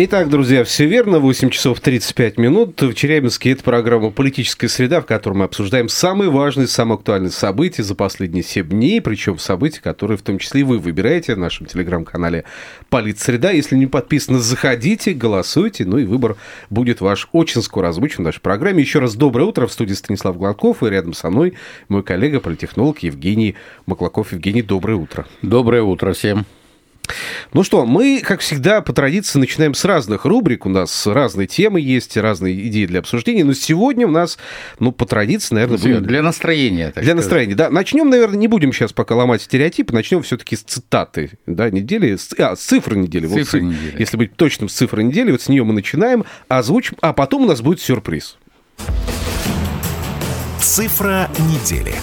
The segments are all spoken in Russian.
Итак, друзья, все верно. 8 часов 35 минут. В Челябинске это программа «Политическая среда», в которой мы обсуждаем самые важные, самые актуальные события за последние 7 дней, причем события, которые в том числе и вы выбираете в нашем телеграм-канале «Политсреда». Если не подписаны, заходите, голосуйте, ну и выбор будет ваш очень скоро озвучен в нашей программе. Еще раз доброе утро. В студии Станислав Гладков и рядом со мной мой коллега, политехнолог Евгений Маклаков. Евгений, доброе утро. Доброе утро всем. Ну что, мы, как всегда, по традиции начинаем с разных рубрик. У нас разные темы есть, разные идеи для обсуждения. Но сегодня у нас, ну, по традиции, наверное, будет... Для настроения. для сказать. настроения, да. Начнем, наверное, не будем сейчас пока ломать стереотипы, начнем все-таки с цитаты, да, недели, а, с цифры недели. Цифры вот, недели. Если быть точным, с цифры недели, вот с нее мы начинаем, озвучим, а потом у нас будет сюрприз. Цифра недели.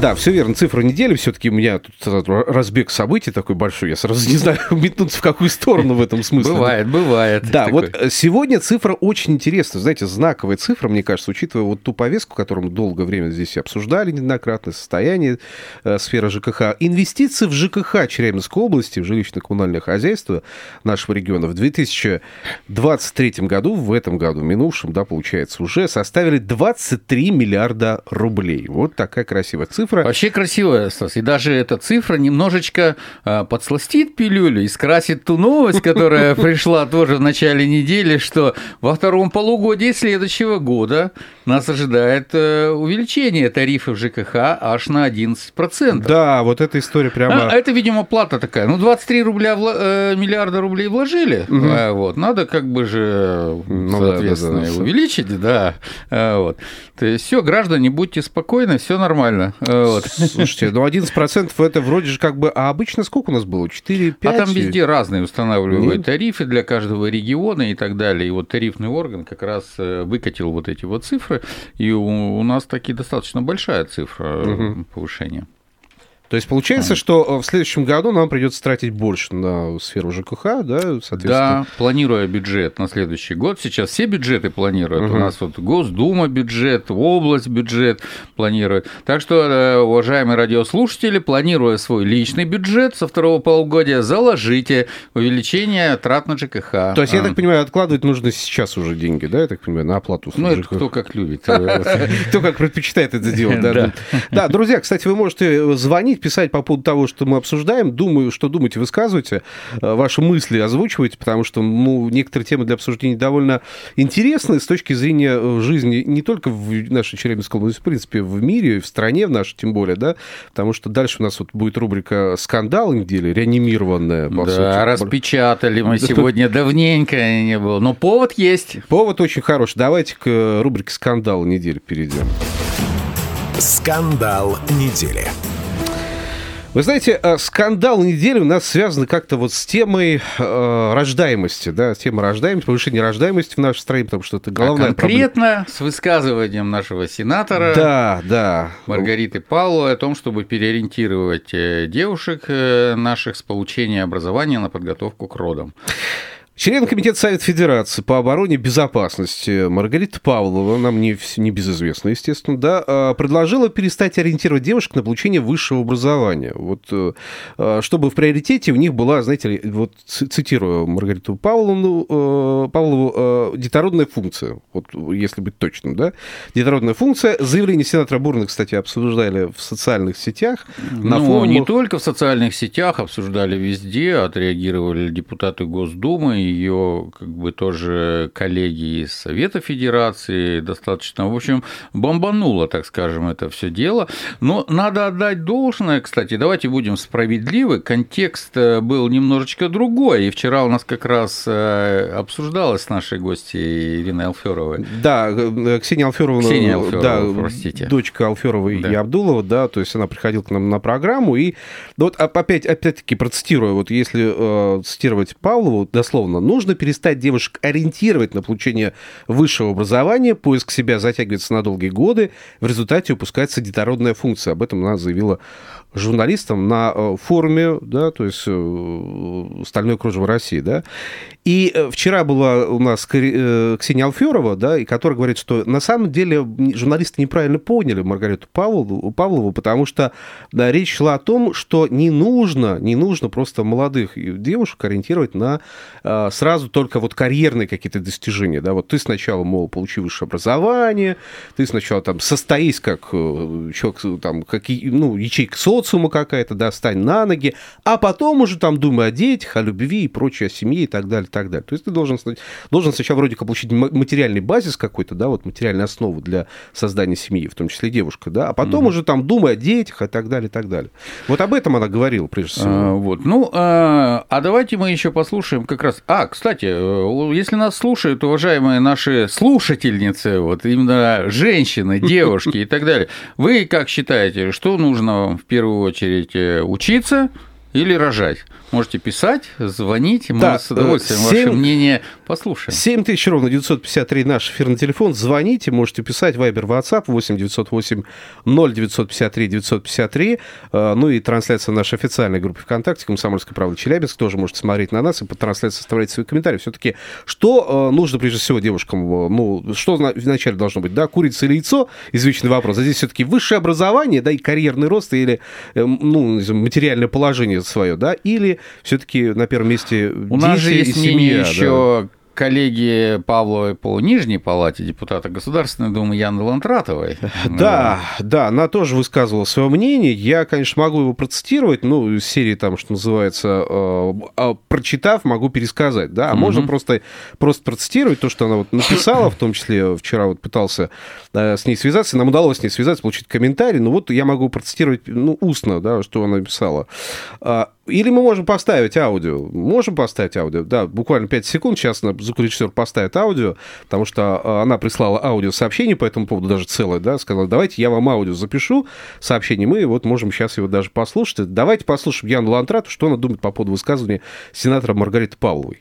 Да, все верно. Цифра недели. Все-таки у меня тут разбег событий такой большой. Я сразу не знаю, метнуться в какую сторону в этом смысле. Бывает, бывает. Да, вот сегодня цифра очень интересная. Знаете, знаковая цифра, мне кажется, учитывая вот ту повестку, которую мы долгое время здесь обсуждали неоднократно, состояние э, сферы ЖКХ. Инвестиции в ЖКХ Челябинской области, в жилищно-коммунальное хозяйство нашего региона в 2023 году, в этом году, минувшем, да, получается, уже составили 23 миллиарда рублей. Вот такая красивая цифра цифра. Вообще красивая, Стас. И даже эта цифра немножечко э, подсластит пилюлю и скрасит ту новость, которая пришла тоже в начале недели, что во втором полугодии следующего года нас ожидает э, увеличение тарифов ЖКХ аж на 11%. Да, вот эта история прямо... А, это, видимо, плата такая. Ну, 23 рубля, э, миллиарда рублей вложили, угу. вот, надо как бы же, ну, соответственно, да, да, да, увеличить, да, вот. То есть все, граждане, будьте спокойны, все нормально. Вот. Слушайте, ну 11% это вроде же как бы... А обычно сколько у нас было? 4, 5? А там везде разные устанавливают тарифы для каждого региона и так далее. И вот тарифный орган как раз э, выкатил вот эти вот цифры, и у, у нас таки достаточно большая цифра угу. повышения. То есть получается, что э, в следующем году нам придется тратить больше на сферу ЖКХ, да, соответственно. Да, планируя бюджет на следующий год. Сейчас все бюджеты планируют. Угу. У нас вот Госдума бюджет, область бюджет планирует. Так что, э, уважаемые радиослушатели, планируя свой личный бюджет со второго полугодия, заложите увеличение трат на ЖКХ. То есть, я так понимаю, откладывать нужно сейчас уже деньги, да, я так понимаю, на оплату? Ну, это кто как любит. Кто как предпочитает это делать, да. Да, друзья, кстати, вы можете звонить писать по поводу того, что мы обсуждаем. Думаю, что думаете, высказывайте. Э, ваши мысли озвучивайте, потому что ну, некоторые темы для обсуждения довольно интересны с точки зрения э, жизни не только в нашей Челябинской области, в принципе, в мире, в стране в нашей тем более, да, потому что дальше у нас вот будет рубрика «Скандал недели», реанимированная, по да, сути. распечатали мы сегодня, давненько не было, но повод есть. Повод очень хороший. Давайте к рубрике «Скандал недели» перейдем. Скандал недели. Вы знаете, э, скандал недели у нас связан как-то вот с темой э, рождаемости, да, тема рождаемости, повышения рождаемости в нашей стране, потому что это головная а конкретно проблема. с высказыванием нашего сенатора да, да. Маргариты Павловой о том, чтобы переориентировать э, девушек э, наших с получения образования на подготовку к родам. Член Комитета Совета Федерации по обороне и безопасности Маргарита Павлова, нам не, не безызвестна, естественно, да, а, предложила перестать ориентировать девушек на получение высшего образования. Вот, э, а, чтобы в приоритете у них была, знаете, вот цитирую Маргариту Павловну, э, Павлову, э, детородная функция, вот если быть точным, да, детородная функция. Заявление сенатора Бурна, кстати, обсуждали в социальных сетях. На ну, форумах. не только в социальных сетях, обсуждали везде, отреагировали депутаты Госдумы ее как бы тоже коллеги из Совета Федерации достаточно, в общем, бомбануло, так скажем, это все дело. Но надо отдать должное, кстати, давайте будем справедливы, контекст э, был немножечко другой, и вчера у нас как раз э, обсуждалось с нашей гостьей Ириной Алферовой. Да, э, Ксения Алферова, Ксения Алферова да, простите. дочка Алферовой да. и Абдулова, да, то есть она приходила к нам на программу, и вот опять, опять-таки процитирую, вот если э, цитировать Павлову, дословно, условно. Нужно перестать девушек ориентировать на получение высшего образования, поиск себя затягивается на долгие годы, в результате упускается детородная функция. Об этом она заявила журналистам на э, форуме, да, то есть э, «Стальной кружево России», да. И э, вчера была у нас Ксения Алферова, да, и которая говорит, что на самом деле журналисты неправильно поняли Маргариту Павлову, Павлову потому что да, речь шла о том, что не нужно, не нужно просто молодых девушек ориентировать на сразу только вот карьерные какие-то достижения, да, вот ты сначала, мол, получи высшее образование, ты сначала там состоись как человек, там, как, ну, ячейка социума, социума какая-то, да, стань на ноги, а потом уже там думай о детях, о любви и прочее, о семье и так далее, и так далее. То есть ты должен, должен сначала вроде как получить материальный базис какой-то, да, вот материальную основу для создания семьи, в том числе девушка, да, а потом mm-hmm. уже там думай о детях и так далее, и так далее. Вот об этом она говорила, прежде всего. А, вот, ну, а, а давайте мы еще послушаем как раз... А, кстати, э, если нас слушают уважаемые наши слушательницы, вот именно женщины, девушки и так далее, вы как считаете, что нужно вам в первую очередь э, учиться или рожать. Можете писать, звонить, мы да, с удовольствием 7, ваше мнение послушаем. 7 тысяч ровно 953 наш эфирный телефон. Звоните, можете писать Viber, WhatsApp 8 908 0953 953. Ну и трансляция нашей официальной группы ВКонтакте «Комсомольская правда Челябинск». Тоже можете смотреть на нас и под трансляцией оставлять свои комментарии. все таки что э, нужно прежде всего девушкам? Э, ну, что вначале должно быть? Да, курица или яйцо? Извечный вопрос. А здесь все таки высшее образование, да, и карьерный рост, или э, ну, материальное положение свое, да, или все-таки на первом месте У нас же есть и семья, еще да коллеги Павловой по Нижней Палате депутата Государственной Думы Яны Лантратовой. Да, да, она тоже высказывала свое мнение. Я, конечно, могу его процитировать, ну, из серии там, что называется, э, а, прочитав, могу пересказать, да, а угу. можно просто, просто процитировать то, что она вот написала, в том числе вчера вот пытался э, с ней связаться, нам удалось с ней связаться, получить комментарий, ну вот я могу процитировать, ну, устно, да, что она написала. Или мы можем поставить аудио. Можем поставить аудио. Да, буквально 5 секунд. Сейчас звукорежиссер поставит аудио, потому что а, она прислала аудиосообщение по этому поводу, даже целое, да, сказала, давайте я вам аудио запишу, сообщение, мы вот можем сейчас его даже послушать. Давайте послушаем Яну Лантрату, что она думает по поводу высказывания сенатора Маргариты Павловой.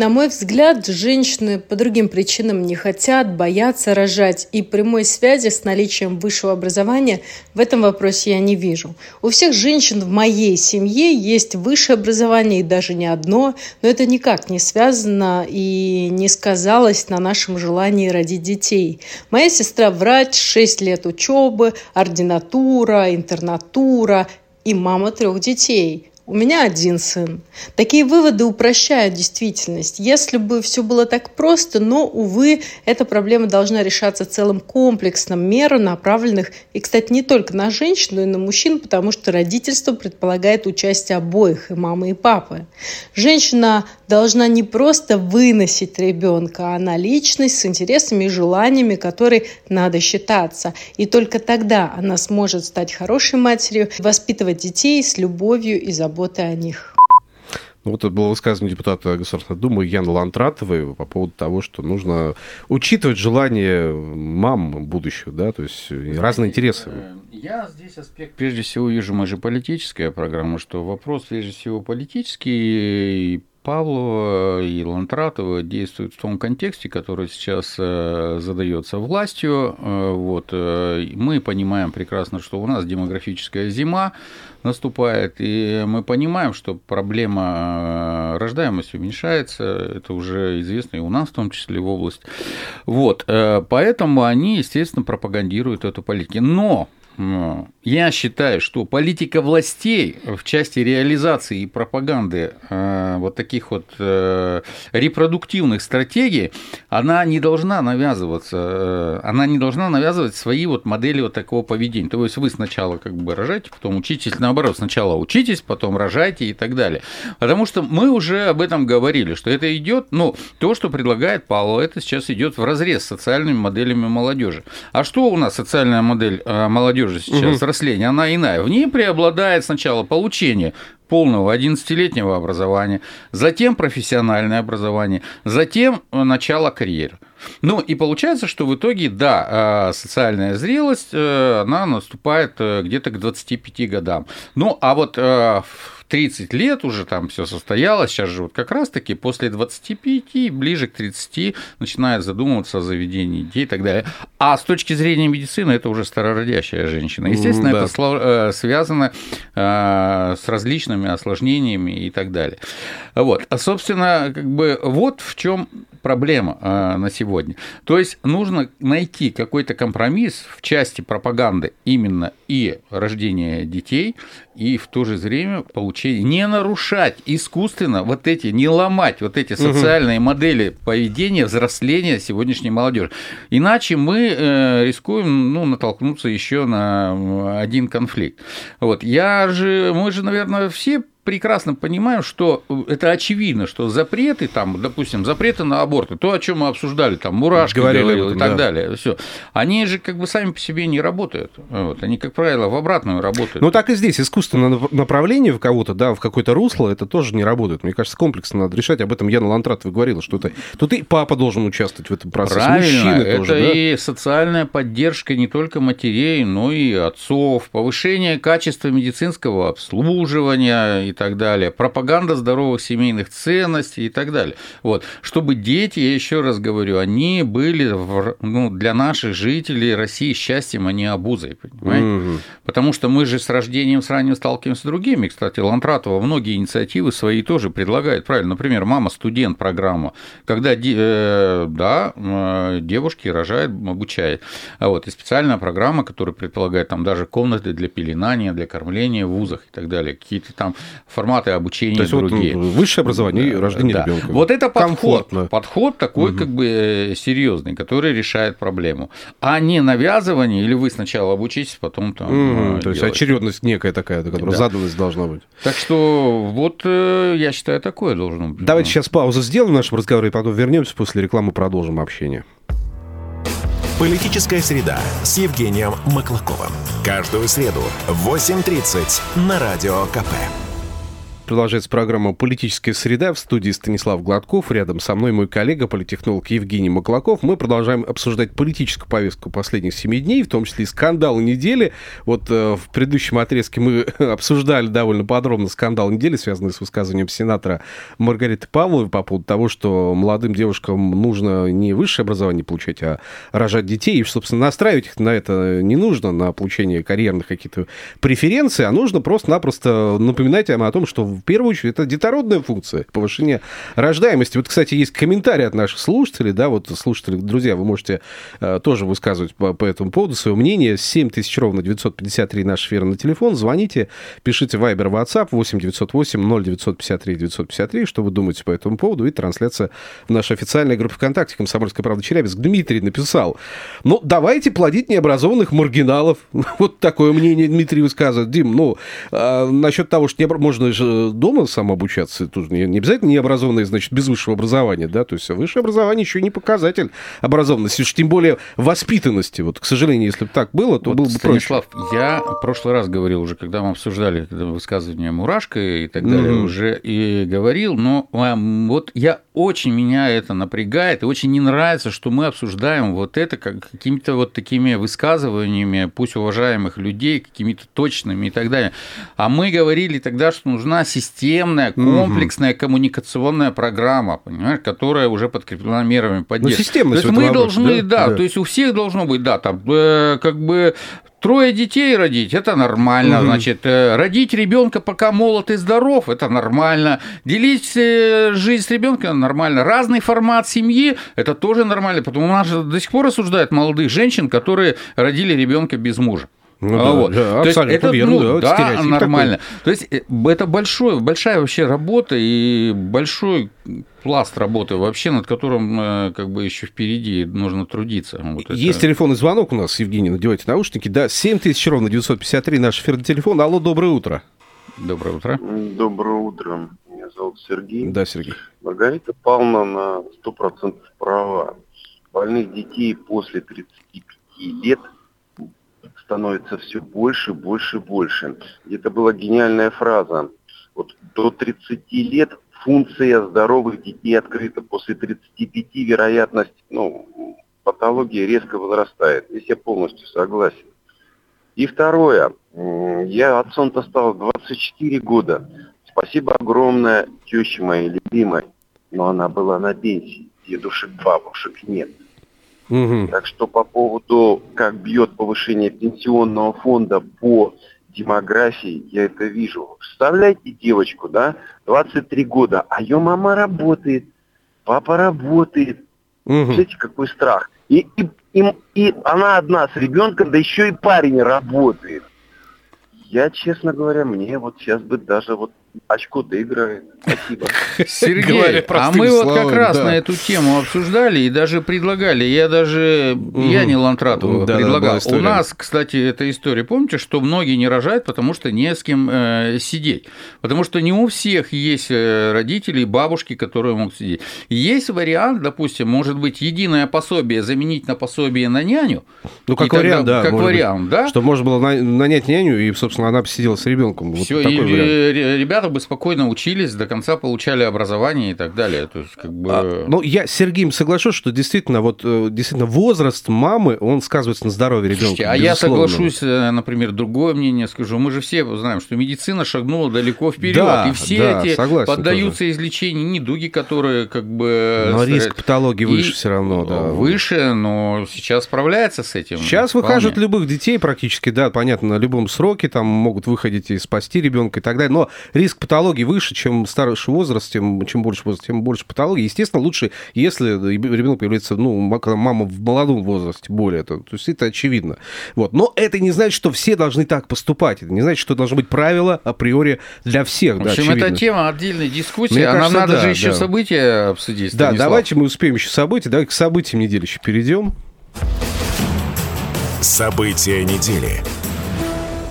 На мой взгляд, женщины по другим причинам не хотят, боятся рожать, и прямой связи с наличием высшего образования в этом вопросе я не вижу. У всех женщин в моей семье есть высшее образование, и даже не одно, но это никак не связано и не сказалось на нашем желании родить детей. Моя сестра врач, 6 лет учебы, ординатура, интернатура и мама трех детей – у меня один сын. Такие выводы упрощают действительность. Если бы все было так просто, но, увы, эта проблема должна решаться целым комплексом мер, направленных, и, кстати, не только на женщин, но и на мужчин, потому что родительство предполагает участие обоих, и мамы, и папы. Женщина должна не просто выносить ребенка, а она личность с интересами и желаниями, которые надо считаться. И только тогда она сможет стать хорошей матерью, воспитывать детей с любовью и заботой заботы о них. Ну, вот это было высказывание депутата Государственной Думы Яны Лантратовой по поводу того, что нужно учитывать желание мам будущего, да, то есть разные интересы. Э, я здесь аспект, прежде всего, вижу, мы же политическая программа, что вопрос, прежде всего, политический, Павлова и Лантратова действуют в том контексте, который сейчас э, задается властью. Э, вот. Э, мы понимаем прекрасно, что у нас демографическая зима наступает, и мы понимаем, что проблема рождаемости уменьшается, это уже известно и у нас, в том числе в области. Вот. Поэтому они, естественно, пропагандируют эту политику. Но я считаю, что политика властей в части реализации и пропаганды э, вот таких вот э, репродуктивных стратегий, она не должна навязываться, э, она не должна навязывать свои вот модели вот такого поведения. То есть вы сначала как бы рожаете, потом учитесь, наоборот, сначала учитесь, потом рожайте и так далее. Потому что мы уже об этом говорили, что это идет, ну, то, что предлагает Павло, это сейчас идет в разрез с социальными моделями молодежи. А что у нас социальная модель молодежи? молодежи сейчас, угу. Взросления, она иная. В ней преобладает сначала получение полного 11-летнего образования, затем профессиональное образование, затем э, начало карьеры. Ну и получается, что в итоге, да, э, социальная зрелость, э, она наступает где-то к 25 годам. Ну а вот 30 лет уже там все состоялось, сейчас же вот как раз-таки после 25, ближе к 30 начинает задумываться о заведении детей и так далее. А с точки зрения медицины это уже старородящая женщина. Естественно, да. это э, связано э, с различными осложнениями и так далее. Вот. А, собственно, как бы вот в чем проблема э, на сегодня. То есть нужно найти какой-то компромисс в части пропаганды именно и рождения детей, и в то же время не нарушать искусственно вот эти, не ломать вот эти социальные угу. модели поведения, взросления сегодняшней молодежи. Иначе мы э, рискуем ну, натолкнуться еще на один конфликт. Вот. Я же, мы же, наверное, все прекрасно понимаем, что это очевидно, что запреты, там, допустим, запреты на аборты, то, о чем мы обсуждали, там, Мурашки говорили говорил, этом, и так да. далее, все, они же как бы сами по себе не работают. Вот, они, как правило, в обратную работают. Ну, так и здесь искусственное направление в кого-то, да, в какое-то русло, это тоже не работает. Мне кажется, комплексно надо решать. Об этом Яна Лантратова говорила, что это тут и папа должен участвовать в этом процессе, Правильно, мужчины это тоже, да? и социальная поддержка не только матерей, но и отцов, повышение качества медицинского обслуживания и так далее, пропаганда здоровых семейных ценностей и так далее. Вот. Чтобы дети, я еще раз говорю, они были ну, для наших жителей России счастьем, а не обузой, понимаете? Угу. Потому что мы же с рождением с ранним сталкиваемся с другими. Кстати, Лантратова многие инициативы свои тоже предлагает. Правильно, например, «Мама-студент» программа, когда э, да, э, девушки рожают, обучает. А вот, и специальная программа, которая предполагает там даже комнаты для пеленания, для кормления в вузах и так далее, какие-то там форматы обучения То есть другие. Вот высшее образование и рождение да. ребенка. Вот это подход, Комфортно. подход такой угу. как бы э, серьезный, который решает проблему, а не навязывание или вы сначала обучитесь, потом там. Угу. То есть очередность некая такая, которая да. заданность должна быть. Так что вот э, я считаю такое должно быть. Давайте сейчас паузу сделаем в нашем разговоре и потом вернемся после рекламы продолжим общение. Политическая среда с Евгением Маклаковым. Каждую среду в 8.30 на Радио КП. Продолжается программа «Политическая среда» в студии Станислав Гладков. Рядом со мной мой коллега, политтехнолог Евгений Маклаков. Мы продолжаем обсуждать политическую повестку последних семи дней, в том числе и скандал недели. Вот э, в предыдущем отрезке мы обсуждали довольно подробно скандал недели, связанный с высказыванием сенатора Маргариты Павловой по поводу того, что молодым девушкам нужно не высшее образование получать, а рожать детей. И, собственно, настраивать их на это не нужно, на получение карьерных каких-то преференций, а нужно просто-напросто напоминать им о том, что первую очередь, это детородная функция, повышение рождаемости. Вот, кстати, есть комментарий от наших слушателей, да, вот слушатели, друзья, вы можете э, тоже высказывать по, по этому поводу свое мнение. 7 тысяч ровно 953 наш эфирный телефон. Звоните, пишите Viber, WhatsApp 8 908 0 953 953, что вы думаете по этому поводу, и трансляция в нашей официальной группе ВКонтакте «Комсомольская правда Челябинск». Дмитрий написал, ну, давайте плодить необразованных маргиналов. Вот такое мнение Дмитрий высказывает. Дим, ну, а, насчет того, что не, можно же дома самообучаться, тут не, не обязательно необразованные, значит, без высшего образования, да, то есть высшее образование еще не показатель образованности, уж тем более воспитанности. Вот, к сожалению, если бы так было, то вот, было бы Станислав, проще. я в прошлый раз говорил уже, когда мы обсуждали высказывание Мурашка и так далее, mm-hmm. уже и говорил, но вот я очень меня это напрягает и очень не нравится, что мы обсуждаем вот это как какими-то вот такими высказываниями, пусть уважаемых людей, какими-то точными и так далее. А мы говорили тогда, что нужна системная, комплексная угу. коммуникационная программа, понимаешь, которая уже подкреплена мерами ну, поддержки. Ну, системность то есть мы должны, да? да, то есть у всех должно быть, да, там э, как бы Трое детей родить это нормально, угу. значит, э, родить ребенка пока молод и здоров это нормально, делить э, жизнь с ребенком нормально, разный формат семьи это тоже нормально, потому у нас до сих пор осуждают молодых женщин, которые родили ребенка без мужа. Ну, а да, вот. да, То есть это верно, ну, да, да нормально. Такой. То есть э, это большой, большая вообще работа и большой пласт работы вообще, над которым э, как бы еще впереди нужно трудиться. Вот Есть это... телефонный звонок у нас, Евгений, надевайте наушники. Да, 7000 ровно 953 наш эфирный телефон. Алло, доброе утро. Доброе утро. Доброе утро. Меня зовут Сергей. Да, Сергей. Маргарита Павловна на 100% права. Больных детей после 35 лет – становится все больше, больше, больше. Это была гениальная фраза. Вот до 30 лет функция здоровых детей открыта. После 35 вероятность, ну, патологии резко возрастает. Здесь я полностью согласен. И второе. Я отцом-то стал 24 года. Спасибо огромное теще моей любимой, но она была на пенсии. Дедушек, бабушек нет. Угу. Так что по поводу, как бьет повышение пенсионного фонда по демографии, я это вижу. Представляете девочку, да, 23 года, а ее мама работает, папа работает. Угу. Смотрите, какой страх. И, и, и, и она одна с ребенком, да еще и парень работает. Я, честно говоря, мне вот сейчас бы даже вот очко доигрывает. Спасибо. Сергей, а мы вот как раз на эту тему обсуждали и даже предлагали. Я даже, я не Лантратову предлагал. У нас, кстати, эта история, помните, что многие не рожают, потому что не с кем э, сидеть. Потому что не у всех есть э, родители и бабушки, которые могут сидеть. Есть вариант, допустим, может быть, единое пособие заменить на пособие на няню. Ну, как вариант, да. Как вариант, да. Чтобы можно было нанять няню, и, собственно, она посидела с ребенком. Все, и ребята ребята бы спокойно учились, до конца получали образование и так далее. То есть, как бы... а, ну, я с Сергеем соглашусь, что действительно, вот, э, действительно возраст мамы, он сказывается на здоровье ребенка. Слушайте, а я соглашусь, э, например, другое мнение скажу. Мы же все знаем, что медицина шагнула далеко вперед, да, и все да, эти поддаются тоже. излечению недуги, которые как бы... Но риск патологии выше все равно, да. Выше, но сейчас справляется с этим. Сейчас вполне. выхаживают любых детей практически, да, понятно, на любом сроке, там могут выходить и спасти ребенка и так далее, но риск риск патологии выше, чем старший возраст, тем, чем больше возраст, тем больше патологии. Естественно, лучше, если ребенок появляется, ну, мама в молодом возрасте, более это, то есть это очевидно. Вот. Но это не значит, что все должны так поступать. Это не значит, что должно быть правило априори для всех. В общем, да, это тема отдельной дискуссии, Мне а кажется, нам надо да, же еще да. события обсудить. Станислав. Да, давайте мы успеем еще события. Давай к событиям недели еще перейдем. События недели.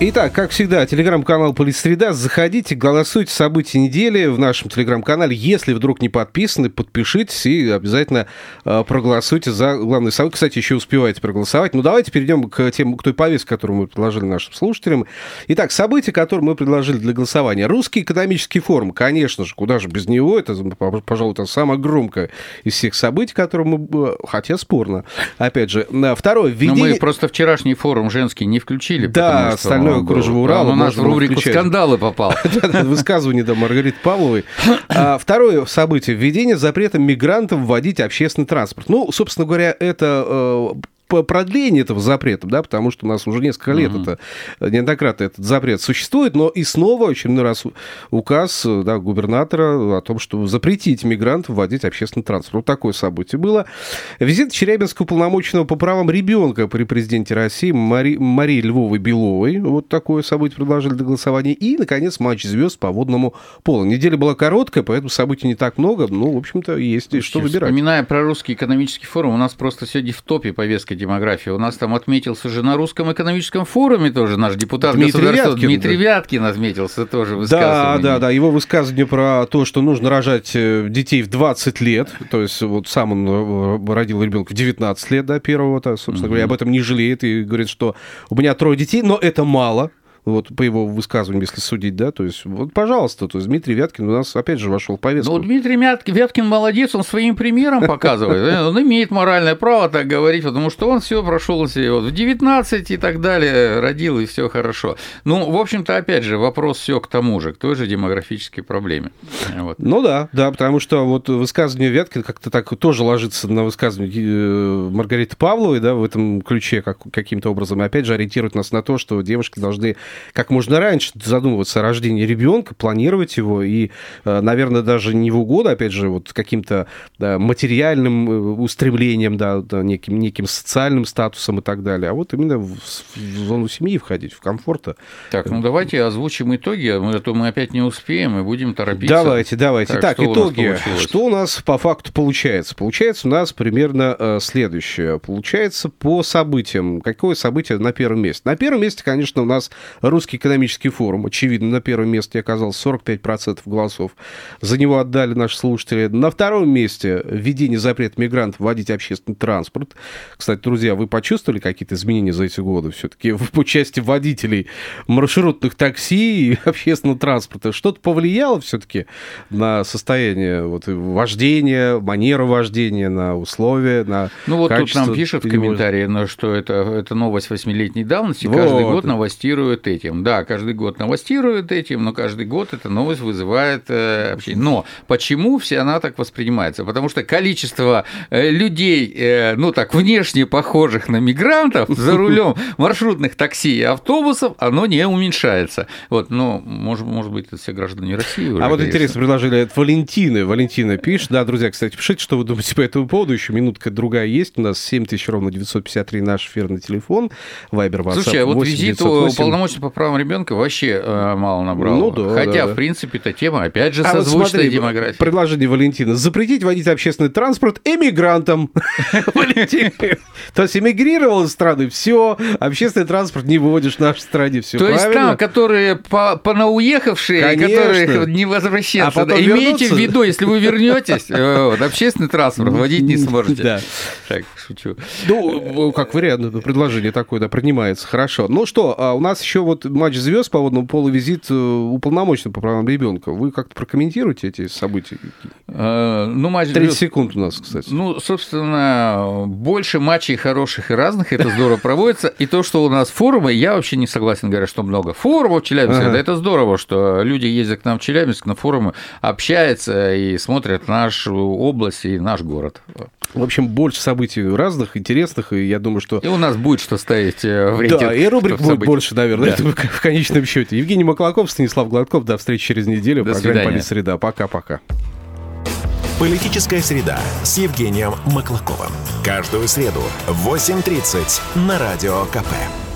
Итак, как всегда, телеграм-канал Политсреда. Заходите, голосуйте события недели в нашем телеграм-канале. Если вдруг не подписаны, подпишитесь и обязательно э, проголосуйте за главный событие. Кстати, еще успеваете проголосовать. Ну, давайте перейдем к, тем, к той повестке, которую мы предложили нашим слушателям. Итак, события, которые мы предложили для голосования. Русский экономический форум, конечно же, куда же без него. Это, пожалуй, это самое громкое из всех событий, которые мы... Хотя спорно. Опять же. Второе. Введение... Но мы просто вчерашний форум женский не включили. Да, остальное остальное кружево Урала. Он у нас в рубрику включать. «Скандалы» попал. Высказывание да, Маргариты Павловой. А, второе событие. Введение запрета мигрантам вводить общественный транспорт. Ну, собственно говоря, это э, продление этого запрета, да, потому что у нас уже несколько лет mm-hmm. это неоднократно этот запрет существует, но и снова очередной раз указ да, губернатора о том, что запретить мигрантов вводить общественный транспорт. Вот такое событие было. Визит Челябинского полномоченного по правам ребенка при президенте России Мари... Марии Львовой-Беловой. Вот такое событие предложили для голосования. И, наконец, матч звезд по водному полу. Неделя была короткая, поэтому событий не так много. Ну, в общем-то, есть что выбирать. Вспоминая про русский экономический форум, у нас просто сегодня в топе повестка демографии. У нас там отметился же на русском экономическом форуме тоже наш депутат Дмитрий государства Вяткин, Дмитрий да. Вяткин отметился тоже Да, да, да. Его высказывание про то, что нужно рожать э, детей в 20 лет. То есть вот сам он э, родил ребенка в 19 лет, да, первого, -то, собственно mm-hmm. говоря, об этом не жалеет и говорит, что у меня трое детей, но это мало вот по его высказываниям, если судить, да, то есть, вот, пожалуйста, то есть Дмитрий Вяткин у нас, опять же, вошел в повестку. Ну, Дмитрий Вяткин молодец, он своим примером показывает, он имеет моральное право так говорить, потому что он все прошел себе вот в 19 и так далее, родил, и все хорошо. Ну, в общем-то, опять же, вопрос все к тому же, к той же демографической проблеме. Вот. Ну да, да, потому что вот высказывание Вяткина как-то так тоже ложится на высказывание э, Маргариты Павловой, да, в этом ключе как, каким-то образом, и опять же ориентирует нас на то, что девушки должны как можно раньше задумываться о рождении ребенка, планировать его и, э, наверное, даже не в угоду, опять же, вот каким-то да, материальным э, устремлением, да, неким, неким социальным статусом и так далее, а вот именно в, в зону семьи входить, в комфорта. Так, ну давайте озвучим итоги, а то мы опять не успеем и будем торопиться. Давайте, давайте. Так, так что итоги. У что у нас по факту получается? Получается у нас примерно э, следующее. Получается по событиям. Какое событие на первом месте? На первом месте, конечно, у нас Русский экономический форум, очевидно, на первом месте оказался 45% голосов. За него отдали наши слушатели. На втором месте введение запрета мигрантов вводить общественный транспорт. Кстати, друзья, вы почувствовали какие-то изменения за эти годы все-таки по части водителей маршрутных такси и общественного транспорта? Что-то повлияло все-таки на состояние вот, вождения, манеру вождения, на условия, на Ну вот тут нам пишут в комментарии, что это, это новость восьмилетней давности. Вот. Каждый год новостируют этим. Да, каждый год новостируют этим, но каждый год эта новость вызывает э, общение. Но почему все она так воспринимается? Потому что количество э, людей, э, ну так, внешне похожих на мигрантов за рулем маршрутных такси и автобусов, оно не уменьшается. Вот, но, может, может быть, это все граждане России. Уже, а вот интересно предложили от Валентины. Валентина пишет. Да, друзья, кстати, пишите, что вы думаете по этому поводу. Еще минутка другая есть. У нас 7000 ровно 953 наш эфирный телефон. Вайбер, WhatsApp. Слушай, а вот 8 визит 908. По правам ребенка вообще э, мало набрал. Ну да. Хотя, да, в принципе, эта тема, опять же, а созвучная вот смотри, демография. Предложение Валентина. Запретить водить общественный транспорт эмигрантам. То есть эмигрировал из страны, все, общественный транспорт не выводишь в нашей стране, все То есть там, которые понауехавшие, которые не возвращаются, а имейте в виду, если вы вернетесь, общественный транспорт водить не сможете. Да. Так, шучу. Ну, как вариант, предложение такое, да, принимается. Хорошо. Ну что, а у нас еще вот матч звезд по водному полу визит э, уполномоченного по правам ребенка. Вы как-то прокомментируете эти события? А, ну, матч 30 звезд... секунд у нас, кстати. Ну, собственно, больше матчей хороших и разных, это здорово проводится. И то, что у нас форумы, я вообще не согласен, говоря, что много форумов в Челябинске. Ага. Да это здорово, что люди ездят к нам в Челябинск на форумы, общаются и смотрят нашу область и наш город. В общем, больше событий разных, интересных, и я думаю, что... И у нас будет что ставить э, в рейтинг. Да, и рубрик будет событий. больше, наверное. в конечном счете. Евгений Маклаков, Станислав Гладков. До встречи через неделю. До программе «Политсреда». Среда». Пока-пока. Политическая среда с Евгением Маклаковым. Каждую среду в 8.30 на Радио КП.